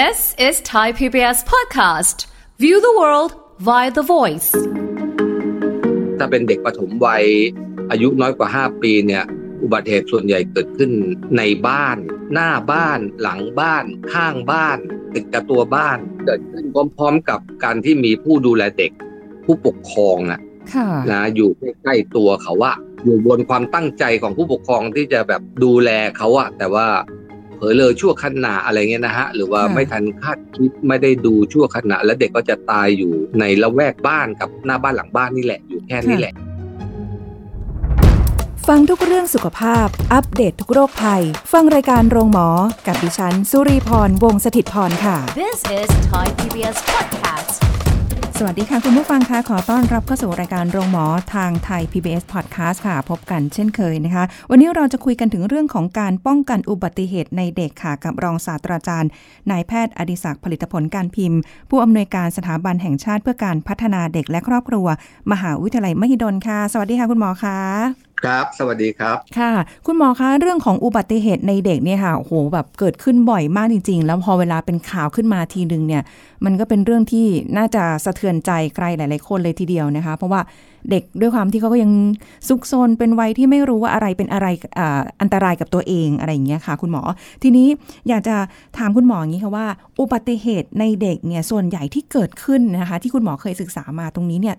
This is Thai PBS podcast. View the world via the voice. ถ้าเป็นเด็กปฐมวัยอายุน้อยกว่า 5 ปีเนี่ย อุบัติเหตุส่วนใหญ่เกิดขึ้นในบ้าน หน้าบ้าน หลังบ้าน ข้างบ้าน ติดกับตัวบ้าน เกิดขึ้นพร้อมๆกับการที่มีผู้ดูแลเด็กผู้ปกครองนะค่ะนะอยู่ใกล้ๆตัวเขาอะอยู่บนความตั้งใจของผู้ปกครองที่จะแบบดูแลเขาอะแต่ว่า เผลอเลยชั่วขณะอะไรเงี้ยนะฮะหรือว่าค่ะไม่ทันคาดคิดไม่ได้ดูชั่วขณะ แล้วเด็กก็จะตายอยู่ในละแวกบ้านกับหน้าบ้านหลังบ้านนี่แหละอยู่แค่นี้แหละ ฟังทุกเรื่องสุขภาพ อัปเดตททุกโรคภัย ฟังรายการโรงหมอ กับดิฉัน สุรีพรวงศิตพรค่ะ This is Thai PBS podcast. สวัสดีค่ะ คุณผู้ฟังคะขอต้อนรับเข้าสู่รายการโรงหมอทางไทย PBS Podcast ค่ะ พบกันเช่นเคยนะคะ วันนี้เราจะคุยกันถึงเรื่องของการป้องกันอุบัติเหตุในเด็กค่ะ กับรองศาสตราจารย์นายแพทย์อดิศักดิ์ผลิตผลการพิมพ์ ผู้อำนวยการสถาบันแห่งชาติเพื่อการพัฒนาเด็กและครอบครัว มหาวิทยาลัยมหิดลค่ะ สวัสดีค่ะคุณหมอคะ ครับ สวัสดีครับ ค่ะ คุณหมอคะเรื่องของอุบัติเหตุในเด็กเนี่ยค่ะโหแบบเกิดขึ้นบ่อยมากจริง ๆ แล้วพอเวลาเป็นข่าวขึ้นมาทีนึงเนี่ย มันก็เป็นเรื่องที่น่าจะสะเทือนใจใครหลาย ๆ คนเลยทีเดียวนะคะ เพราะว่าเด็กด้วยความที่เขาก็ยังซุกซนเป็นวัยที่ไม่รู้ว่าอะไรเป็นอะไรออันตรายกับตัวเองอะไรอย่างเงี้ยค่ะ คุณหมอ ทีนี้อยากจะถามคุณหมออย่างนี้ค่ะว่า อุบัติเหตุในเด็กเนี่ยส่วนใหญ่ที่เกิดขึ้นนะคะ ที่คุณหมอเคยศึกษามาตรงนี้เนี่ย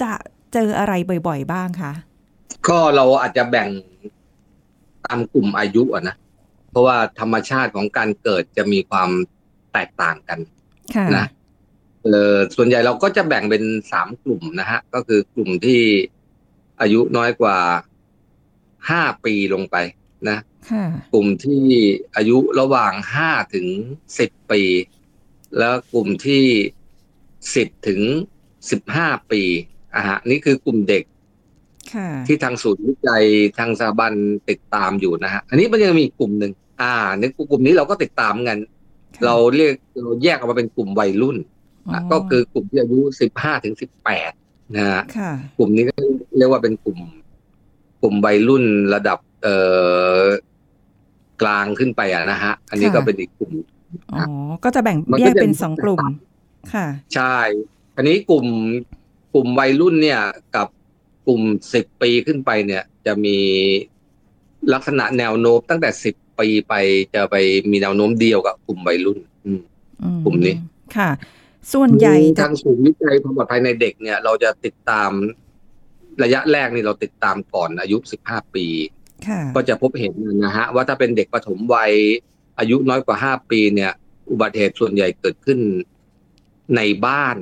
จะเจออะไรบ่อย ๆ บ้างคะ ก็เราอาจจะแบ่งตามกลุ่มอายุอะนะเพราะว่าธรรมชาติของการเกิดจะมีความแตกต่างกันค่ะนะเออส่วนใหญ่เราก็จะแบ่งเป็นสามกลุ่มนะฮะ ก็คือกลุ่มที่อายุน้อยกว่าห้าปีลงไปนะค่ะกลุ่มที่อายุระหว่างห้าถึงสิบปี แล้วกลุ่มที่สิบถึงสิบห้าปีอะฮะนี่คือกลุ่มเด็กค่ะ ที่ทางศูนย์วิจัยทางสถาบันติดตามอยู่นะฮะ อันนี้มันยังมีอีกกลุ่มหนึ่งอ่าในกลุ่มนี้เราก็ติดตามกัน เราเรียกเราแยกออกมาเป็นกลุ่มวัยรุ่นอะก็คือกลุ่มที่อายุสิบห้าถึงสิบแปดนะฮะค่ะกลุ่มนี้ก็เรียกว่าเป็นกลุ่ม กลุ่มวัยรุ่นระดับ เอ่อกลางขึ้นไปอะนะฮะ อันนี้ค่ะก็เป็นอีกกลุ่มอ๋อก็จะแบ่งมันแยก็กจะเป็นสองกลุ่ม ค่ะ ใช่ อันนี้กลุ่มกลุ่มวัยรุ่นเนี่ย กับ กลุ่มสิบปีขึ้นไปเนี่ย จะมีลักษณะแนวโน้มตั้งแต่สิบปีไปจะไปมีแนวโน้มเดียวกับกลุ่มวัยรุ่น อืมอืกลุ่มนี้ค่ะ ส่วนใหญ่จะทางศูนย์วิจัยความปลอดภัยในเด็กเนี่ย เราจะติดตามระยะแรกนี่เราติดตามก่อนอายุสิบห้าปีค่ะก็จะพบเห็นนะฮะ ว่าถ้าเป็นเด็กปฐมวัย อายุน้อยกว่าห้าปีเนี่ย อุบัติเหตุส่วนใหญ่เกิดขึ้นในบ้าน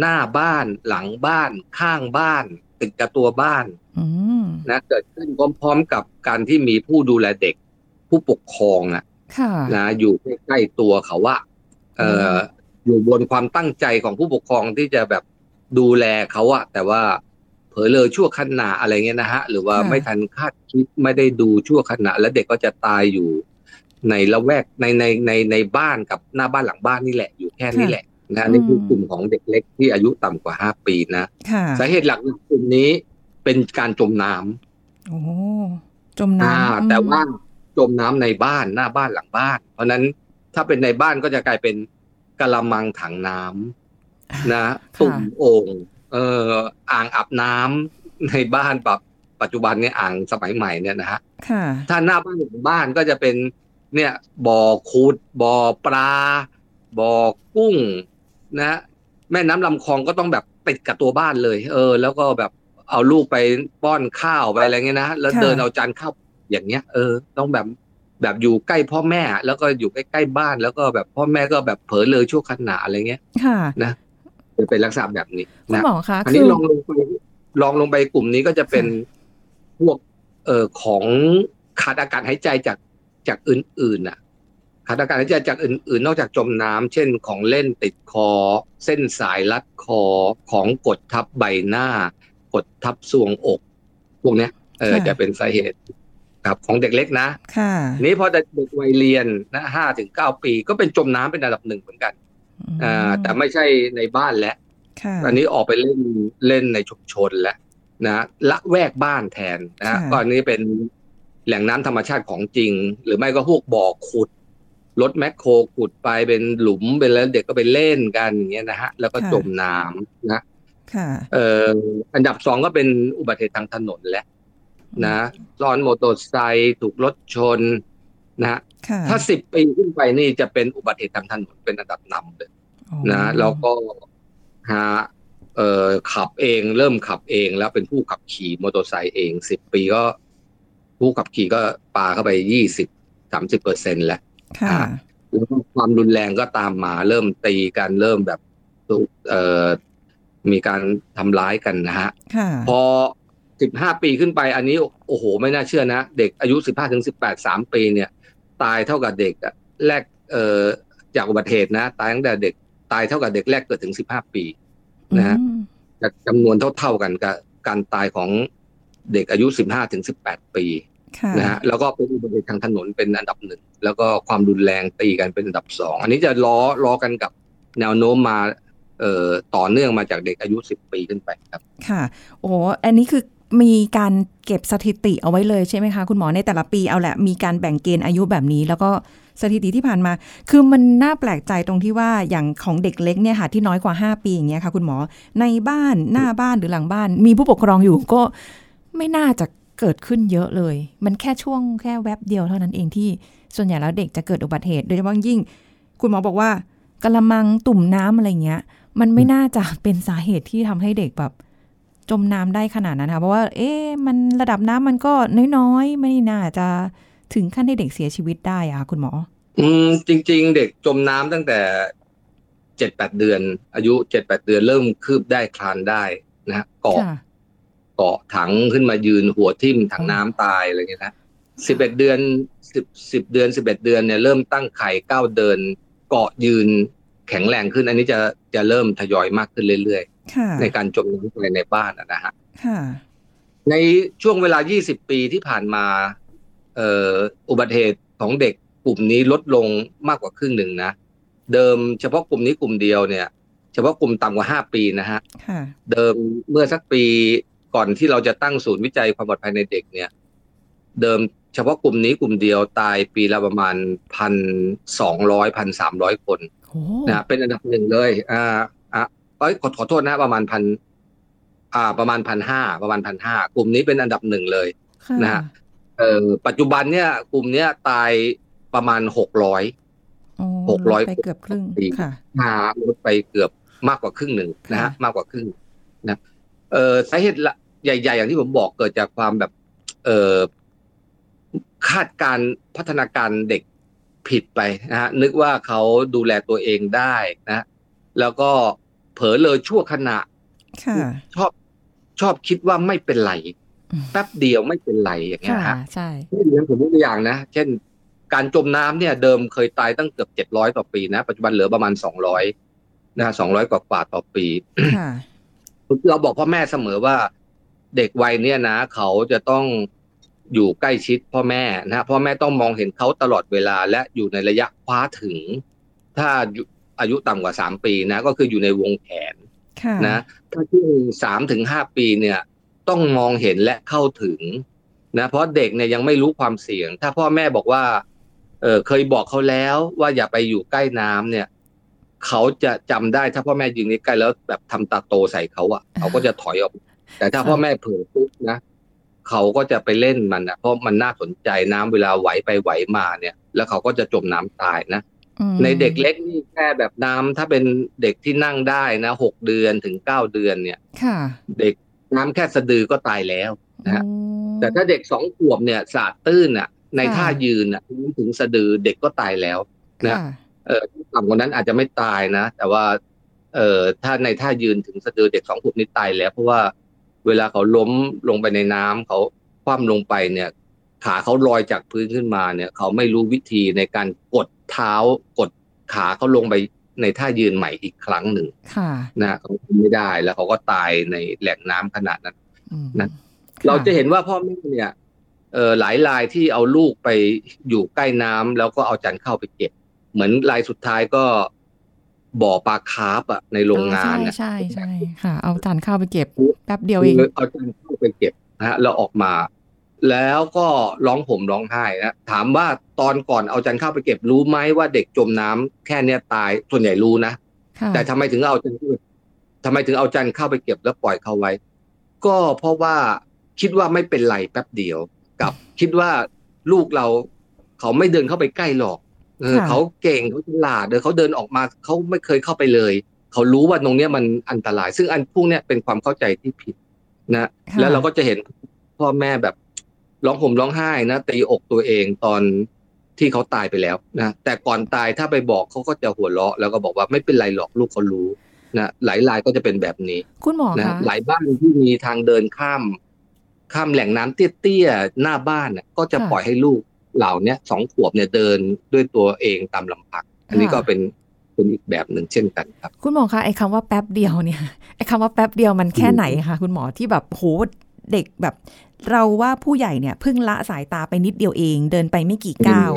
หน้าบ้านหลังบ้าน ข้างบ้าน ติดกับตัวบ้านอืมนะเกิดขึ้นพร้อมๆกับการที่มีผู้ดูแลเด็ก ผู้ปกครองอะค่ะนะอยู่ใกล้ๆตัวเขาว่าเอ่ออยู่บนความตั้งใจของผู้ปกครองที่จะแบบดูแลเขาอะแต่ว่าเผลอเลยชั่วขณะอะไรเงี้ยนะฮะ หรือว่าค่ะไม่ทันคาดคิดไม่ได้ดูชั่วขณะ แล้วเด็กก็จะตายอยู่ในละแวกในในในในบ้านกับหน้าบ้านหลังบ้านนี่แหละ อยู่แค่นี้แหละ นะนี่คือกลุ่มของเด็กเล็กที่อายุต่ำกว่าห้าปีนะค่ะสาเหตุหลักๆกลุ่มนี้เป็นการจมน้ำโอ้จมอ่าน้ำแต่ว่าจมน้ำในบ้านหน้าบ้านหลังบ้าน เพราะฉะนั้นถ้าเป็นในบ้านก็จะกลายเป็นกะละมังถังน้ำนะตุ่มโอ่งเอ่ออ่างอาบน้ำในบ้านแบบปัจจุบันเนี่ยอ่างสมัยใหม่เนี่ยนะฮะค่ะถ้าหน้าบ้านหลังบ้านก็จะเป็นเนี่ยบ่อขุดบ่อปลาบ่อกุ้ง นะ แม่น้ำลำคลองก็ต้องแบบติดกับตัวบ้านเลย เออ แล้วก็แบบเอาลูกไปป้อนข้าวไปอะไรเงี้ยนะแล้วค่ะเดินเอาจานข้าวอย่างเงี้ย เออ ต้องแบบแบบอยู่ใกล้พ่อแม่ แล้วก็อยู่ใกล้ๆบ้าน แล้วก็แบบพ่อแม่ก็แบบเผลอเลยชั่วขณะอะไรเงี้ยค่ะจะเป็นลักษณะแบบนี้คุณนะหมอคะอันคืนี้อลองลงไปลองลงไปกลุ่มนี้ก็จะเป็นพวกเอ่อของขาดอากาศหายใจจากจากอื่นๆน่ะ ขาดอากาศหายใจจากอื่นๆ นอกจากจมน้ำเช่น ของเล่นติดคอ เส้นสายรัดคอของกดทับใบหน้า กดทับสวงอก พวกเนี้ยเออจะเป็นสาเหตุครับของเด็กเล็กนะค่ะนี้พอเด็กวัยเรียนนะห้าถึงเก้าปี ก็เป็นจมน้ำเป็นอันดับหนึ่งเหมือนกันอ่าแต่ไม่ใช่ในบ้านแล้วค่ะอันนี้ออกไปเล่นเล่นในชุมชนแล้วนะละแวกบ้านแทนนะค่ะก็อันนี้เป็นแหล่งน้ำธรรมชาติของจริง หรือไม่ก็พวกบ่อขุด รถแมคโครขุดไปเป็นหลุมเป็นแล้วเด็กก็ไปเล่นกันอย่างเงี้ยนะฮะแล้วก็ค่ะจมน้ำนะค่ะเอ่ออันดับสองก็เป็นอุบัติเหตุทางถนนแหละนะซ้อนมอเตอร์ไซค์ถูกรถชนนะค่ะถ้าสิบปีขึ้นไปนี่จะเป็นอุบัติเหตุทางถนนเป็นอันดับนำเลยอ๋อนะแล้วก็หาเอ่อขับเองเริ่มขับเองแล้วเป็นผู้ขับขี่มอเตอร์ไซค์เองสิบปีก็ ผู้ขับขี่ก็ปาเข้าไปยี่สิบสามสิบเปอร์เซ็นต์แล้ว ค่ะแล้วก็ความรุนแรงก็ตามมาเริ่มตีกันเริ่มแบบเอ่อมีการทำร้ายกันนะฮะค่ะพอสิบห้าปีขึ้นไป อันนี้โอ้โห ไม่น่าเชื่อนะ เด็กอายุสิบห้าถึงสิบแปดสามปีเนี่ย ตายเท่ากับเด็กอะแรกเอ่อจากอุบัติเหตุนะ ตายตั้งแต่เด็กตายเท่ากับเด็กแรกเกิดถึงสิบห้าปีนะฮะอืมจะจำนวนเท่าๆกันกับการตายของเด็กอายุสิบห้าถึงสิบแปดปีค่ะ นะฮะแล้วก็เป็นอุบัติเหตุทางถนนเป็นอันดับหนึ่งแล้วก็ความรุนแรงตีกันเป็นอันดับสองอันนี้จะล้อล้อกันกับแนวโน้มมาเอ่อต่อเนื่องมาจากเด็กอายุสิบปีขึ้นไปครับ ค่ะโอ้อันนี้คือมีการเก็บสถิติเอาไว้เลยใช่ไหมคะคุณหมอในแต่ละปีเอาแหละมีการแบ่งเกณฑ์อายุแบบนี้ แล้วก็สถิติที่ผ่านมา คือมันน่าแปลกใจตรงที่ว่าอย่างของเด็กเล็กเนี่ยค่ะที่น้อยกว่า 5 ปีอย่างเงี้ยค่ะ คุณหมอในบ้านหน้าบ้านหรือหลังบ้าน มีผู้ปกครองอยู่ก็ไม่น่าจะ เกิดขึ้นเยอะเลย มันแค่ช่วงแค่แวบเดียวเท่านั้นเองที่ส่วนใหญ่แล้วเด็กจะเกิดอุบัติเหตุ โดยเฉพาะยิ่ง คุณหมอบอกว่ากระมังตุ่มน้ำอะไรเงี้ย มันไม่น่าจะเป็นสาเหตุที่ทำให้เด็กแบบ จมน้ำได้ขนาดนั้นค่ะเพราะว่า เอ๊ะมันระดับน้ำมันก็น้อยๆ ไม่น่าจะถึงขั้นให้เด็กเสียชีวิตได้อะค่ะคุณหมอ อืมจริง ๆ เด็กจมน้ำตั้งแต่เจ็ดแปดเดือน อายุเจ็ดแปดเดือนเริ่มคืบได้คลานได้นะฮะเกาะค่ะ เกาะถังขึ้นมายืนหัวทิ่มถังน้ำตายอะไรเงี้ยนะสิบเอ็ดเดือนสิบสิบเดือนสิบเอ็ดเดือนเนี่ยเริ่มตั้งไข่ก้าวเดิน เกาะยืนแข็งแรงขึ้น อันนี้จะจะเริ่มทยอยมากขึ้นเรื่อยค่ะๆในการจมน้ำภายในบ้านอะนะฮะค่ะในช่วงเวลา 20 ปีที่ผ่านมาเอ่ออุบัติเหตุของเด็กกลุ่มนี้ลดลงมากกว่าครึ่งหนึ่งนะ เดิมเฉพาะกลุ่มนี้กลุ่มเดียวเนี่ย เฉพาะกลุ่มต่ำกว่า 5 ปีนะฮะค่ะเดิมเมื่อสักปี ก่อนที่เราจะตั้งศูนย์วิจัยความปลอดภัยในเด็กเนี่ย เดิมเฉพาะกลุ่มนี้กลุ่มเดียวตายปีละประมาณพันสองร้อยพันสามร้อยคนโอ้นะเป็นอันดับหนึ่งเลยอ่าอะเอ้ยขอขอโทษนะประมาณพันอ่า ประมาณพันห้าประมาณพันห้ากลุ่มนี้เป็นอันดับหนึ่งเลยค่ะนะฮะเอ่อปัจจุบันเนี่ย กลุ่มเนี้ยตายประมาณหกร้อยโอ้หกร้อยไปเกือบครึ่งปีค่ะหาลดไปเกือบมากกว่าครึ่งหนึ่งนะฮะค่ะมากกว่าครึ่งนะ เอ่อสาเหตุละใหญ่ ๆ อย่างที่ผมบอกเกิดจากความแบบ เอ่อคาดการณ์พัฒนาการเด็กผิดไปนะฮะนึกว่าเขาดูแลตัวเองได้นะ แล้วก็เผลอเลยชั่วขณะค่ะชอบชอบคิดว่าไม่เป็นไรอืมแป๊บเดียวไม่เป็นไรอย่างเงี้ยค่ะฮะใช่นี่ผมยกตัวอย่างนะ เช่น การจมน้ำเนี่ยเดิมเคยตายตั้งเกือบเจ็ดร้อยต่อปีนะ ปัจจุบันเหลือประมาณสองร้อยนะสองร้อยกว่ากว่าต่อปีค่ะ เราบอกพ่อแม่เสมอว่า เด็กวัยเนี่ยนะ เขาจะต้องอยู่ใกล้ชิดพ่อแม่นะพ่อแม่ต้องมองเห็นเขาตลอดเวลา และอยู่ในระยะคว้าถึง ถ้าอายุต่ำกว่าสามปีนะ ก็คืออยู่ในวงแขนค่ะนะถ้าช่วงสามถึงห้าปีเนี่ย ต้องมองเห็นและเข้าถึงนะเพราะเด็กเนี่ยยังไม่รู้ความเสี่ยง ถ้าพ่อแม่บอกว่า เออเคยบอกเขาแล้วว่าอย่าไปอยู่ใกล้น้ำเนี่ย เขาจะจำได้ถ้าพ่อแม่ยืนใกล้ๆแล้วแบบทำตาโตใส่เขาอะเขาก็จะถอยออก แต่ถ้าพ่อแม่เผลอปุ๊บนะเขาก็จะไปเล่นมันอะเพราะมันน่าสนใจน้ำเวลาไหวไปไหวมาเนี่ย แล้วเขาก็จะจมน้ำตายนะอืมในเด็กเล็กนี่แค่แบบน้ำถ้าเป็นเด็กที่นั่งได้นะหกเดือนถึงเก้าเดือนเนี่ยค่ะเด็กน้ำแค่สะดือก็ตายแล้วนะฮะโอ้แต่ถ้าเด็กสองขวบเนี่ยสาดตื้นอะ ในค่ะท่ายืนอะถึงสะดือเด็กก็ตายแล้วนะค่ะ เออต่ำกว่านั้นอาจจะไม่ตายนะ แต่ว่า เออถ้าในท่ายืนถึงสะดือเด็กสองขวบนี่ตายแล้ว เพราะว่าเวลาเขาล้มลงไปในน้ำเขาคว่ำลงไปเนี่ย ขาเขาลอยจากพื้นขึ้นมาเนี่ย เขาไม่รู้วิธีในการกดเท้ากดขาเขาลงไปในท่ายืนใหม่อีกครั้งหนึ่งค่ะนะเขาทำไม่ได้แล้วเขาก็ตายในแหล่งน้ำขนาดนั้นอืมนะค่เราจะเห็นว่าพ่อแม่เนี่ยเออหลายรายที่เอาลูกไปอยู่ใกล้น้ำแล้วก็เอาจานข้าวไปเก็บ เหมือนรายสุดท้ายก็บ่อปลาคาร์ฟอะในโรงงานอ่น่ะใช่ใช่ใช่ค่ะ เอาจานข้าวไปเก็บแป๊บเดียวเองเอาจานข้าวไปเก็บนะฮะแล้วออกมา แล้วก็ร้องผมร้องไห้นะถามว่าตอนก่อนเอาจันเข้าไปเก็บรู้ไหมว่าเด็กจมน้ำแค่เนี้ยตายส่วนใหญ่รู้นะค่ะแต่ทำไมถึงเอาจันทำไมถึงเอาจันเข้าไปเก็บแล้วปล่อยเขาไว้ ก็เพราะว่าคิดว่าไม่เป็นไรแป๊บเดียวกับ คิดว่าลูกเราเขาไม่เดินเข้าไปใกล้หรอก เออค่ะเขาเก่งเขาฉลาดเดินเขาเดินออกมาเขาไม่เคยเข้าไปเลย เขารู้ว่าตรงเนี้ยมันอันตราย ซึ่งอันพวกเนี้ยเป็นความเข้าใจที่ผิดนะค่ะแล้วเราก็จะเห็นพ่อแม่แบบร้องห่มร้องไห้นะตีอกตัวเองตอนที่เขาตายไปแล้วนะแต่ก่อนตายถ้าไปบอกเขาก็จะหัวเราะ แล้วก็บอกว่าไม่เป็นไรหรอกลูกเขารู้นะหลายรายก็จะเป็นแบบนี้คุณหมอนะคะหลายบ้านที่มีทางเดินข้าม ข้ามแหล่งน้ำเตี้ยๆหน้าบ้านน่ะก็จะปล่อยให้ลูก เหล่าเนี้ยสองขวบเนี่ยเดินด้วยตัวเองตามลำพังอันนี้ก็เป็นเป็นอีกแบบหนึ่งเช่นกันครับ คุณหมอคะไอ้คำว่าแป๊บเดียวเนี่ยไอ้คำว่าแป๊บเดียวมันแค่ไหนคะคุณหมอที่แบบโหเด็กแบบ เราว่าผู้ใหญ่เนี่ยเพิ่งละสายตาไปนิดเดียวเอง เดินไปไม่กี่ก้าว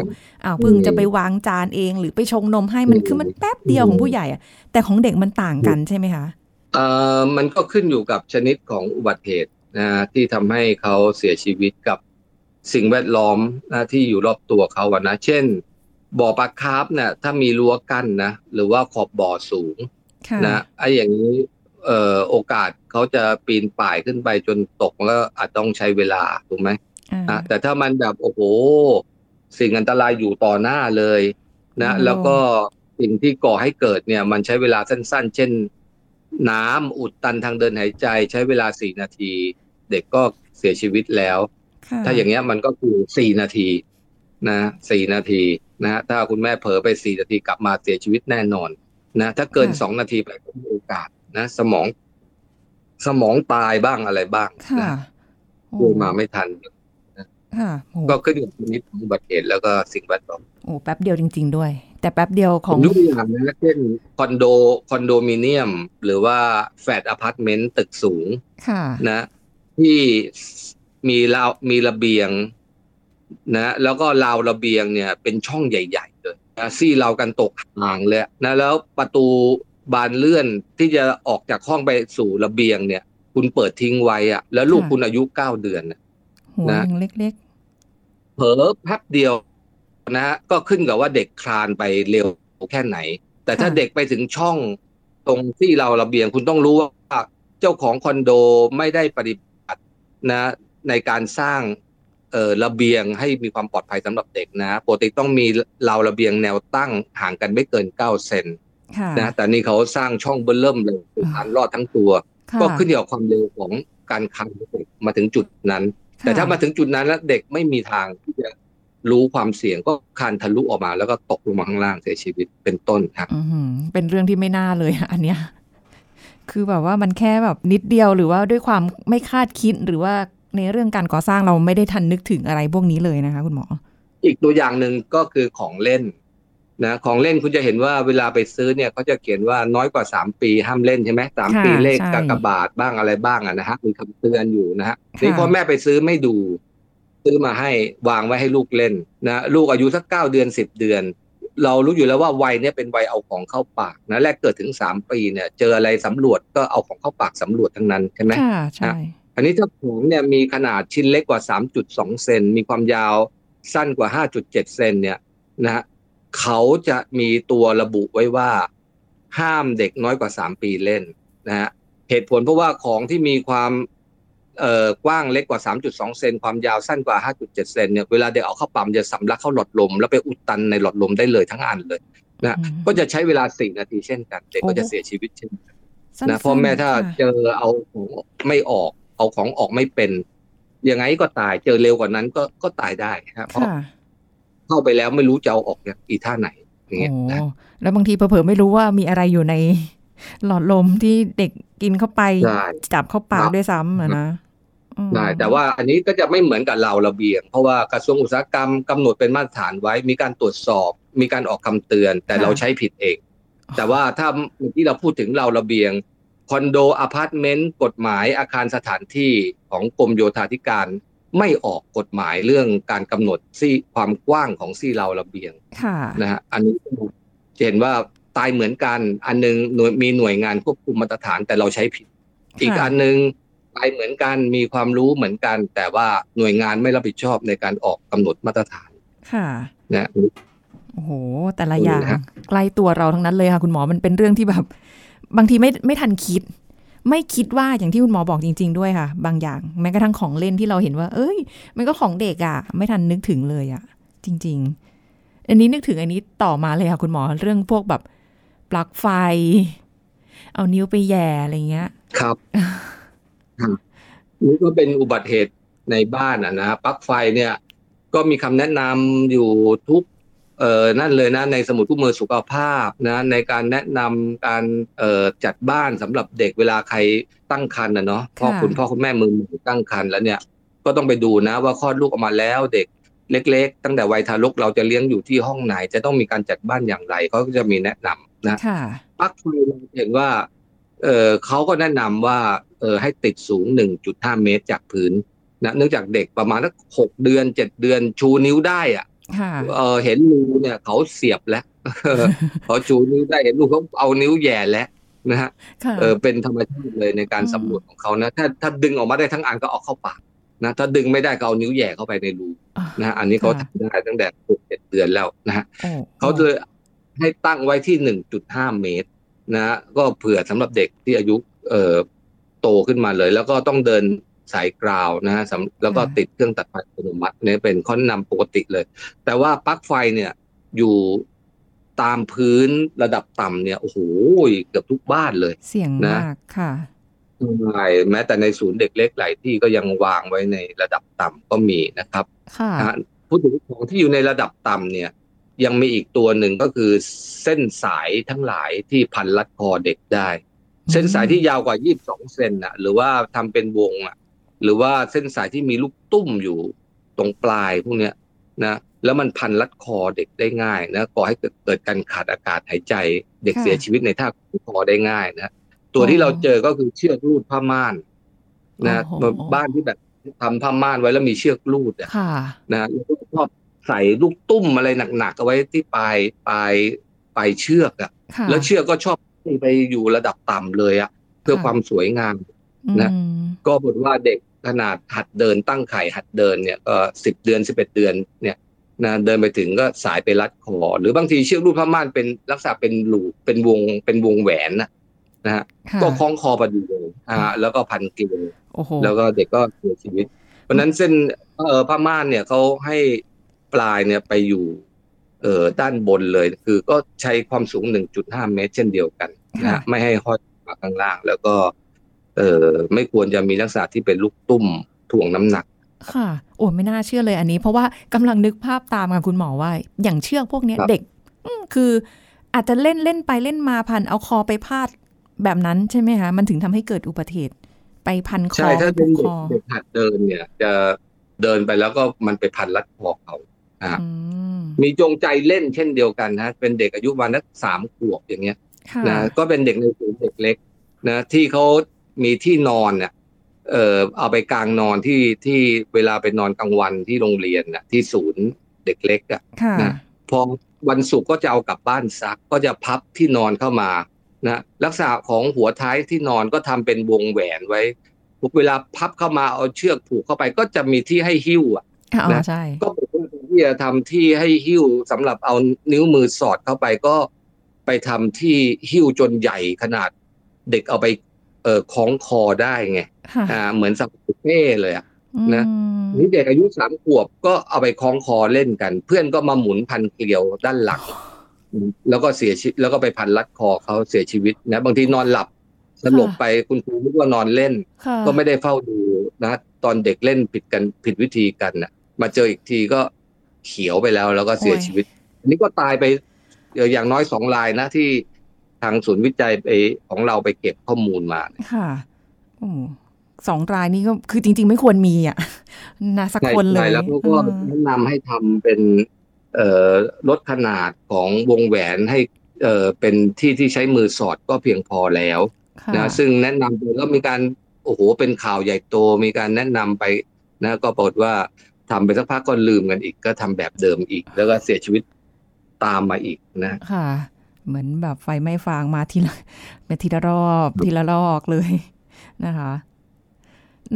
อ้าวเพิ่งจะไปวางจานเอง หรือไปชงนมให้มันอืมคือมันแป๊บเดียวของผู้ใหญ่อะแต่ของเด็กมันต่างกันใช่ไหมคะเอ่อมันก็ขึ้นอยู่กับชนิดของอุบัติเหตุนะที่ทำให้เขาเสียชีวิตกับ สิ่งแวดล้อมนะที่อยู่รอบตัวเขาอะนะเช่น บ่อปลาคาร์ฟเนี่ยถ้ามีรั้วกั้นนะหรือว่าขอบบ่อสูงค่ะนะไอ้อย่างนี้เอ่อโอกาสเขาจะปีนป่ายขึ้นไปจนตกแล้วอาจต้องใช้เวลาถูกไหมอ่าอะแต่ถ้ามันแบบโอ้โห สิ่งอันตรายอยู่ต่อหน้าเลยนะโอ้แล้วก็สิ่งที่ก่อให้เกิดเนี่ย มันใช้เวลาสั้น ๆ เช่น น้ำอุดตันทางเดินหายใจ ใช้เวลาสี่นาที เด็กก็เสียชีวิตแล้วค่ะ ถ้าอย่างเงี้ยมันก็คือสี่นาทีนะสี่นาทีนะฮะถ้าคุณแม่เผลอไปสี่นาทีกลับมาเสียชีวิตแน่นอนนะถ้าเกินสองนาทีไปก็มีโอกาสนะสมอง สมองตายบ้างอะไรบ้างค่ะนะโอ้ดูมาไม่ทันค่ะโอ้ก็ขึ้นอยู่กับชนิดของอุบัติเหตุแล้วก็สิ่งแวดล้อมโอ้แป๊บเดียวจริง ๆ ด้วย แต่แป๊บเดียวขผองมยกตัวอย่างนะเช่นคอนโดคอนโดมิเนียม หรือว่าแฟลตอพาร์ตเมนต์ตึกสูงค่ะนะที่ มีราวมีระเบียงนะแล้วก็ราวระเบียงเนี่ย เป็นช่องใหญ่ๆเลยนะซี่ราวกันตกห่างเลยนะแล้วประตูบานเลื่อนที่จะออกจากห้องไปสู่ระเบียงเนี่ย คุณเปิดทิ้งไว้อะแล้วลูกค่ะคุณอายุเก้าเดือนน่ะหัวนะยังเล็กเผลอแป๊บเดียวนะฮะก็ขึ้นกับว่าเด็กคลานไปเร็วแค่ไหน แต่ถ้าค่ะเด็กไปถึงช่องตรงที่เราระเบียงคุณต้องรู้ว่า เจ้าของคอนโดไม่ได้ปฏิบัตินะ ในการสร้างเอ่อระเบียงให้มีความปลอดภัยสำหรับเด็กนะปกติต้องมีราวระเบียงแนวตั้งห่างกันไม่เกินเก้าเซนๆค่ะนะแต่นี่เขาสร้างช่องเบื้อเริ่มเลยคือคานรอดทั้งตัวค่ะก็ขึ้นอยู่กับความเร็วของการคานของเด็กมาถึงจุดนั้น แต่ถ้ามาถึงจุดนั้นแล้วเด็กไม่มีทางที่จะรู้ความเสี่ยงก็คานทะลุออกมา แล้วก็ตกลงมาข้างล่างเสียชีวิตเป็นต้นครับอือหือเป็นเรื่องที่ไม่น่าเลยอะอันเนี้ยคือแบบว่ามันแค่แบบนิดเดียวหรือว่าด้วยความไม่คาดคิดหรือว่า ในเรื่องการก่อสร้างเราไม่ได้ทันนึกถึงอะไรพวกนี้เลยนะคะ คุณหมอ อีกตัวอย่างหนึ่งก็คือของเล่นนะของเล่นคุณจะเห็นว่าเวลาไปซื้อเนี่ยเขาจะเขียนว่าน้อยกว่าสามปีห้ามเล่นใช่ไหมสามค่ะปีเลขใช่กากบาทบ้างอะไรบ้างอะนะฮะมีคำเตือนอยู่นะฮะค่ะนี่พ่อแม่ไปซื้อไม่ดู ซื้อมาให้วางไว้ให้ลูกเล่นนะลูกอายุสักเก้าเดือนสิบเดือน เรารู้อยู่แล้วว่าวัยเนี้ยเป็นวัยเอาของเข้าปากนะแรกเกิดถึงสามปีเนี่ย เจออะไรสำรวจก็เอาของเข้าปากสำรวจทั้งนั้นใช่ไหมค่ะใช่ อันนี้ถ้าของเนี่ยมีขนาดชิ้นเล็กกว่า 3.2 เซน มีความยาวสั้นกว่า 5.7 เซนเนี่ยนะฮะเขาจะมีตัวระบุไว้ว่า ห้ามเด็กน้อยกว่า 3 ปีเล่นนะฮะเหตุผลเพราะว่าของที่มีความเอ่อกว้างเล็กกว่า 3.2 เซนความยาวสั้นกว่า 5.7 เซนเนี่ยเวลาเด็กเอาเข้าปั๊มจะสำลักเข้าหลอดลม แล้วไปอุดตันในหลอดลมได้เลยทั้งอันเลยนะอืมก็จะใช้เวลา 4 นาทีเช่นกัน เด็กก็จะเสียชีวิตเช่นกันสั้นะๆพ่อแม่ถ้าค่ะเจอเอาของไม่ออก เอาของออกไม่เป็น ยังไงก็ตายเจอเร็วกว่านั้นก็ก็ตายได้ครับเพราะค่ะเข้าไปแล้วไม่รู้จะเอาออกอย่างอีท่าไหนอย่างเงี้ยโอ้นะแล้วบางทีเผลอๆไม่รู้ว่ามีอะไรอยู่ในหลอดลมที่เด็กกินเข้าไปใช่จับเข้าปากด้วยซ้ำอะนะอืมได้แต่ว่าอันนี้ก็จะไม่เหมือนกับราวระเบียง เพราะว่ากระทรวงอุตสาหกรรมกำหนดเป็นมาตรฐานไว้ มีการตรวจสอบ มีการออกคำเตือน แต่เราใช้ผิดเอง แต่ว่าถ้าเมื่อกี้เราพูดถึงราวระเบียง คอนโดอพาร์ตเมนต์กฎหมายอาคารสถานที่ของกรมโยธาธิการไม่ออกกฎหมายเรื่องการกำหนดซี่ความกว้างของซี่ราวระเบียงค่ะนะฮะอันนี้จะเห็นว่าตายเหมือนกัน อันหนึงหน่วยมีหน่วยงานควบคุมมาตรฐานแต่เราใช้ผิด อีกอันหนึงไปเหมือนกันมีความรู้เหมือนกัน แต่ว่าหน่วยงานไม่รับผิดชอบในการออกกำหนดมาตรฐานค่ะนะโอ้โหแต่ละอย่างดูนะฮะใกล้ตัวเราทั้งนั้นเลยค่ะ คุณหมอมันเป็นเรื่องที่แบบ บางทีไม่ไม่ทันคิด ไม่คิดว่าอย่างที่คุณหมอบอกจริง ๆ ด้วยค่ะ บางอย่างแม้กระทั่งของเล่นที่เราเห็นว่า เอ้ย มันก็ของเด็กอะ่ะ ไม่ทันนึกถึงเลยอะ่ะ จริง ๆ อันนี้นึกถึงอันนี้ต่อมาเลยค่ะคุณหมอเรื่องพวกแบบปลั๊กไฟ เอานิ้วไปแย่อะไรเงี้ย ครับครับนี่ก็เป็นอุบัติเหตุในบ้านอะนะปลั๊กไฟเนี่ย ก็มีคำแนะนำอยู่ทุก เอ่อนั่นเลยนะในสมุดคู่มือสุขภาพนะในการแนะนำการเอ่อจัดบ้านสำหรับเด็กเวลาใครตั้งครรภ์นะเนาะพ่อค่ะคุณพ่อคุณแม่มือใหม่ตั้งครรภ์แล้วเนี่ยก็ต้องไปดูนะว่าคลอดลูกออกมาแล้วเด็กเล็ก ๆ ตั้งแต่วัยทารกเราจะเลี้ยงอยู่ที่ห้องไหน จะต้องมีการจัดบ้านอย่างไรเขาก็จะมีแนะนำนะค่ะปลั๊กไฟเราเห็นว่าเออเขาก็แนะนำว่าเออให้ติดสูง 1.5 เมตรจากพื้นนะเนื่องจากเด็กประมาณสักหกเดือนเจ็ดเดือนชูนิ้วได้อะค่ะ เออเห็นรูเนี่ยเขาเสียบแล้วเออเขาชูนิ้วได้เห็นรูเขาเอานิ้วแหย่แล้วนะฮะค่ะเออเป็นธรรมชาติเลยในการอืมสำรวจของเขานะถ้าถ้าดึงออกมาได้ทั้งอันก็เอาเข้าปากนะถ้าดึงไม่ได้ก็เอานิ้วแหย่เข้าไปในรูอะนะฮะอันนี้เขาค่ะทำได้ตั้งแต่หกเจ็ดเดือนแล้วนะฮะโอ้เขาเลยให้ตั้งไว้ที่หนึ่งจุดห้าเมตร นะฮะก็เผื่อสำหรับเด็กที่อายุเอ่อโตขึ้นมาเลย แล้วก็ต้องเดิน สายกราวนะฮะสำแล้วก็ติดเครื่องตัดไฟอัตโนมัติเนี่ยเป็นข้อนำปกติเลย แต่ว่าปลั๊กไฟเนี่ยอยู่ตามพื้นระดับต่ำเนี่ยโอ้โหเกือบทุกบ้านเลย เสียงนะมากค่ะใช่แม้แต่ในศูนย์เด็กเล็กหลายที่ก็ยังวางไว้ในระดับต่ำก็มีนะครับค่ะนะฮะพูดถึงของที่อยู่ในระดับต่ำเนี่ย ยังมีอีกตัวหนึ่งก็คือเส้นสายทั้งหลายที่พันรัดคอเด็กได้ เส้นสายที่ยาวกว่า 22 เซนน่ะหรือว่าทำเป็นวงอะ หรือว่าเส้นสายที่มีลูกตุ้มอยู่ตรงปลายพวกเนี้ยนะแล้วมันพันรัดคอเด็กได้ง่ายนะก่อให้เกิดเกิดการขาดอากาศหายใจเด็กค่ะเสียชีวิตในท่าคอได้ง่ายนะตัวที่เราเจอก็คือเชือกรูดผ้าม่านนะโอ้โหบ้านที่แบบทำผ้าม่านไว้แล้วมีเชือกรูดอะค่ะนะแล้วก็ชอบใส่ลูกตุ้มอะไรหนักๆเอาไว้ที่ปลายปลายปลายเชือกอะค่ะแล้วเชือกก็ชอบไปอยู่ระดับต่ำเลยอะ เพื่อค่ะความสวยงามนะอืมก็บอกว่าเด็ก ขนาดหัดเดินตั้งไข่หัดเดินเนี่ยก็สิบเดือนสิบเอ็ดเดือนเนี่ยนะเดินไปถึงก็สายไปรัดคอหรือบางทีเชือกรูดผ้าม่านเป็นลักษณะเป็นหลูเป็นวงเป็นวงแหวนนะนะฮะค่ะก็คล้องคอพอดีเลยอ่าแล้วก็พันเกลียวโอ้โหแล้วก็เด็กก็เสียชีวิต เพราะฉะนั้นเส้นเอ่อผ้าม่านเนี่ยเขาให้ปลายเนี่ยไปอยู่เอ่อด้านบนเลย คือก็ใช้ความสูง 1.5 เมตร เช่นเดียวกันนะค่ะฮะไม่ให้ห้อยมาข้างล่าง แล้วก็ เอ่อไม่ควรจะมีลักษณะที่เป็นลูกตุ้มถ่วงน้ำหนัก ค่ะ โอ้ไม่น่าเชื่อเลยอันนี้ เพราะว่ากำลังนึกภาพตามค่ะคุณหมอว่า อย่างเชือกพวกเนี้ยครับเด็กอืมคือ อาจจะเล่นเล่นไปเล่นมาพันเอาคอไปพาดแบบนั้นใช่ไหมคะมันถึงทำให้เกิดอุบัติเหตุไปพันคอใช่ถ้าไปเป็นผูกเด็คอกเด็กหัดเดินเนี่ย จะเดินไปแล้วก็มันไปพันรัดคอเขานะฮะอืมมีจงใจเล่นเช่นเดียวกันนะเป็นเด็กอายุวันนักสามขวบอย่างเงี้ยค่ะนะก็เป็นเด็กในศูนย์เด็กเล็กนะที่เขา มีที่นอนเนี่ยเอ่อเอาไปกลางนอนที่ที่เวลาไปนอนกลางวันที่โรงเรียนน่ะที่ศูนย์เด็กเล็กอะค่ะนะพอวันศุกร์ก็จะเอากลับบ้านซัก ก็จะพับที่นอนเข้ามานะลักษณะของหัวท้ายที่นอนก็ทำเป็นวงแหวนไว้เวลาพับเข้ามาเอาเชือกผูกเข้าไปก็จะมีที่ให้หิ้วอะอ๋อนะใช่ก็เป็นเรื่องที่จะทำที่ให้หิ้วสำหรับเอานิ้วมือสอดเข้าไปก็ไปทำที่หิ้วจนใหญ่ขนาด เด็กเอาไป เอ่อคล้องคอได้ไงค่ะอ่าเหมือนสับเป้เลยอะนะอืมนี่เด็กอายุสามขวบก็เอาไปคล้องคอเล่นกัน เพื่อนก็มาหมุนพันเกลียวด้านหลังแล้วก็เสียชีวิตแล้วก็ไปพันรัดคอเขาเสียชีวิตนะบางทีนอนหลับสลบไปคุณครูนึกว่านอนเล่นค่ะก็ไม่ได้เฝ้าดูนะ ตอนเด็กเล่นผิดกันผิดวิธีกันน่ะมาเจออีกทีก็เขียวไปแล้วแล้วก็เสียชีวิตอันนี้ก็ตายไปเอ่ออย่างน้อยสองรายนะที่ ทางศูนย์วิจัยไปของเราไปเก็บข้อมูลมาค่ะโอ้สองรายนี้ก็คือจริง ๆ ไม่ควรมีอะนะสักใช่คนเลยใช่แล้วเขาก็เออแนะนำให้ทำเป็นเอ่อลดขนาดของวงแหวนให้เอ่อเป็นที่ที่ใช้มือสอดก็เพียงพอแล้วค่ะนะซึ่งแนะนำไปแล้วมีการโอ้โหเป็นข่าวใหญ่โตมีการแนะนำไปนะก็ปรากฏว่าทำไปสักพักก็ลืมกันอีก ก็ทำแบบเดิมอีก แล้วก็เสียชีวิตตามมาอีกนะค่ะ เหมือนแบบไฟไหม้ฟางมาทีละเป็นทีละรอบทีละลอกเลยนะคะ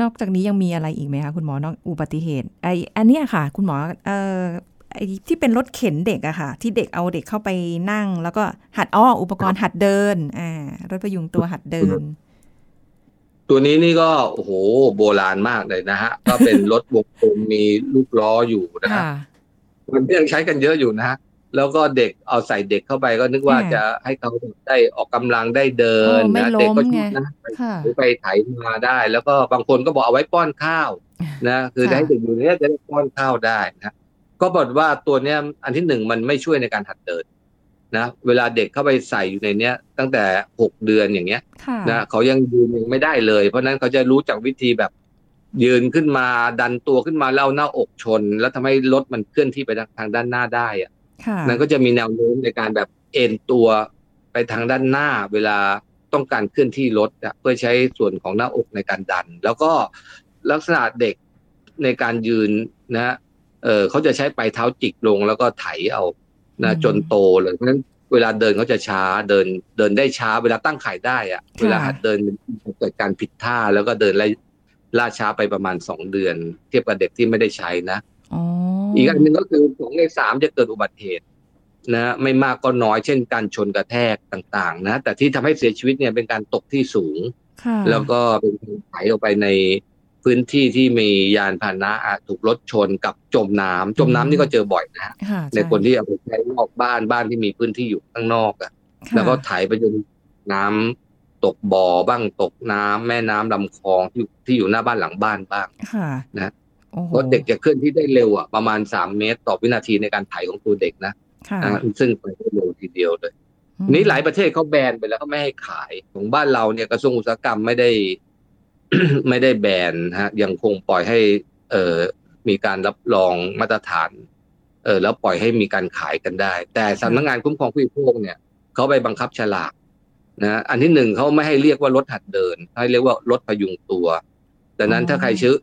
นอกจากนี้ยังมีอะไรอีกไหมคะคุณหมอนอกอุบัติเหตุไออันเนี้ยค่ะ คุณหมอเอ่อไอที่เป็นรถเข็นเด็กอะค่ะ ที่เด็กเอาเด็กเข้าไปนั่ง แล้วก็หัดอ้ออุปกรณ์หัดเดิน อ่ารถพยุงตัวหัดเดิน ตัวนี้นี่ก็โอ้โหโบราณมากเลยนะฮะ ก็เป็นรถวงกลมมีลูกล้ออยู่นะฮะค่ะมันก็ยังใช้กันเยอะอยู่นะฮะ แล้วก็เด็กเอาใส่เด็กเข้าไปก็นึกว่าค่ะจะให้เขาได้ออกกำลังได้เดินโอ้ไม่นะล้เด็กมก็ไงนะค่ะหรือไปไถมาได้ แล้วก็บางคนก็บอกเอาไว้ป้อนข้าวนะคือค่ะให้เด็กอยู่เนี้ยจะได้ป้อนข้าวได้นะก็บอกว่าตัวเนี้ยอันที่หนึ่งมันไม่ช่วยในการหัดเดินนะเวลาเด็กเข้าไปใส่อยู่ในเนี้ย ตั้งแต่หกเดือนอย่างเงี้ยค่ะนะเขายังยืนยังไม่ได้เลย เพราะฉะนั้นเขาจะรู้จักวิธีแบบยืนขึ้นมาดันตัวขึ้นมาแล้วเอาหน้าอกชน แล้วทำให้รถมันเคลื่อนที่ไปทางด้านหน้าได้อะค่ะ นั่นก็จะมีแนวโน้มในการแบบเอ็นตัวไปทางด้านหน้าเวลาต้องการเคลื่อนที่รถอะเพื่อใช้ส่วนของหน้าอกในการดัน แล้วก็ลักษณะเด็กในการยืนนะเออเขาจะใช้ปลายเท้าจิกลงแล้วก็ไถเอานะจนโตเลยเพราะฉะนั้นเวลาเดินเขาจะช้าเดินเดินได้ช้า เวลาตั้งขายได้อะเวลาหัดเดินมันเกิดการผิดท่าแล้วก็เดินไล่ล่าช้าไปประมาณสองเดือน เทียบกับเด็กที่ไม่ได้ใช้นะ อ๋ออีกอันหนึ่งก็คือสองในสามจะเกิดอุบัติเหตุนะไม่มากก็น้อยเช่นการชนกระแทกต่างๆ นะ แต่ที่ทำให้เสียชีวิตเนี่ยเป็นการตกที่สูงค่ะแล้วก็เป็นการไหลออกไปในพื้นที่ที่มียานพาหนะอะถูกรถชนกับจมน้ำจมน้ำนี่ก็เจอบ่อยนะฮะค่ะในคนที่เอาไปใช้นอกบ้านบ้านที่มีพื้นที่อยู่ข้างนอกอะค่ะแล้วก็ไถไปจนน้ำตกบ่อบ้างตกน้ำแม่น้ำลำคลองที่ที่อยู่หน้าบ้านหลังบ้านบ้างค่ะนะโอ้โห เพราะเด็กจะเคลื่อนที่ได้เร็วอะประมาณสามเมตร ต่อวินาทีในการไถของตัวเด็กนะค่ะนะซึ่งไปได้เร็วทีเดียวเลยอืมนี้หลายประเทศเขาแบนไปแล้วเขาไม่ให้ขายของบ้านเราเนี่ยกระทรวงอุตสาหกรรมไม่ได้ ไม่ได้แบนฮะ ยังคงปล่อยให้ เอ่อมีการรับรองมาตรฐาน เออแล้วปล่อยให้มีการขายกันได้ แต่สำนักงานคุ้มครองผู้บริโภคเนี่ยเขาไปบังคับฉลากนะอันที่หนึ่งเขาไม่ให้เรียกว่ารถหัดเดิน ให้เรียกว่ารถพยุงตัวดังนั้นถ้าใครซื้อ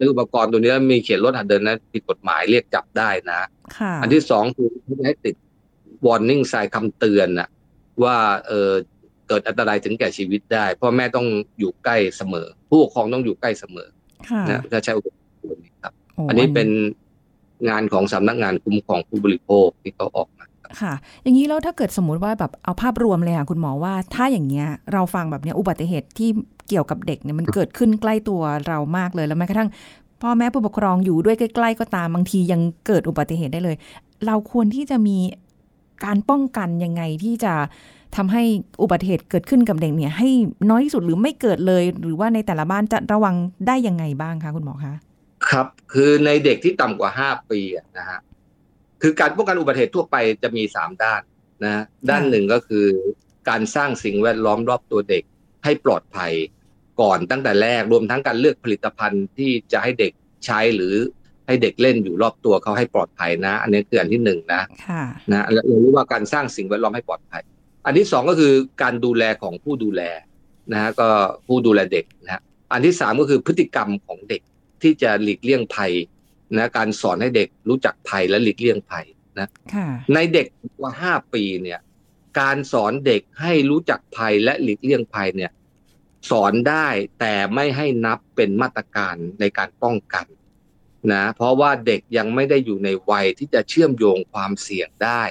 ซื้ออุปกรณ์ตัวนี้แล้วมีเขียนรถหัดเดินนะผิดกฎหมายเรียกจับได้นะค่ะอันที่สองคือให้ติด warning sign คำเตือนนะว่าเออเกิดอันตรายถึงแก่ชีวิตได้พ่อแม่ต้องอยู่ใกล้เสมอ ผู้ปกครองต้องอยู่ใกล้เสมอค่ะนะถ้าใช้อุปกรณ์ตัวนี้ครับโอ้อันนี้เป็นงานของสำนักงานคุ้มครองผู้บริโภคที่เขาออกมา ค่ะ อย่างนี้แล้วถ้าเกิดสมมุติว่าแบบเอาภาพรวมเลยค่ะคุณหมอว่า ถ้าอย่างเงี้ยเราฟังแบบเนี้ยอุบัติเหตุที่เกี่ยวกับเด็กเนี่ยมันเกิดขึ้นใกล้ตัวเรามากเลยแล้วแม้กระทั่งพ่อแม่ผู้ปกครองอยู่ด้วยใกล้ ๆ ก็ตามบางทียังเกิดอุบัติเหตุได้เลย เราควรที่จะมีการป้องกันยังไงที่จะทำให้อุบัติเหตุเกิดขึ้นกับเด็กเนี่ย ให้น้อยที่สุดหรือไม่เกิดเลย หรือว่าในแต่ละบ้านจะระวังได้ยังไงบ้างคะคุณหมอคะครับ คือในเด็กที่ต่ำกว่าห้าปีนะฮะ คือการป้องกันอุบัติเหตุทั่วไปจะมีสามด้านนะด้านหนึ่งก็คือการสร้างสิ่งแวดล้อมรอบตัวเด็กให้ปลอดภัยก่อนตั้งแต่แรกรวมทั้งการเลือกผลิตภัณฑ์ที่จะให้เด็กใช้หรือให้เด็กเล่นอยู่รอบตัวเขาให้ปลอดภัยนะ อันนี้คืออันที่หนึ่งนะนะเราเรารู้ว่าการสร้างสิ่งแวดล้อมให้ปลอดภัย อันที่สองก็คือการดูแลของผู้ดูแลนะฮะก็ผู้ดูแลเด็กนะฮะอันที่สามก็คือพฤติกรรมของเด็กที่จะหลีกเลี่ยงภัย นะการสอนให้เด็กรู้จักภัยและหลีกเลี่ยงภัยนะค่ะในเด็กกว่าห้าปีเนี่ยการสอนเด็กให้รู้จักภัยและหลีกเลี่ยงภัยเนี่ยสอนได้แต่ไม่ให้นับเป็นมาตรการในการป้องกันนะเพราะว่าเด็กยังไม่ได้อยู่ในวัยที่จะเชื่อมโยงความเสี่ยงได้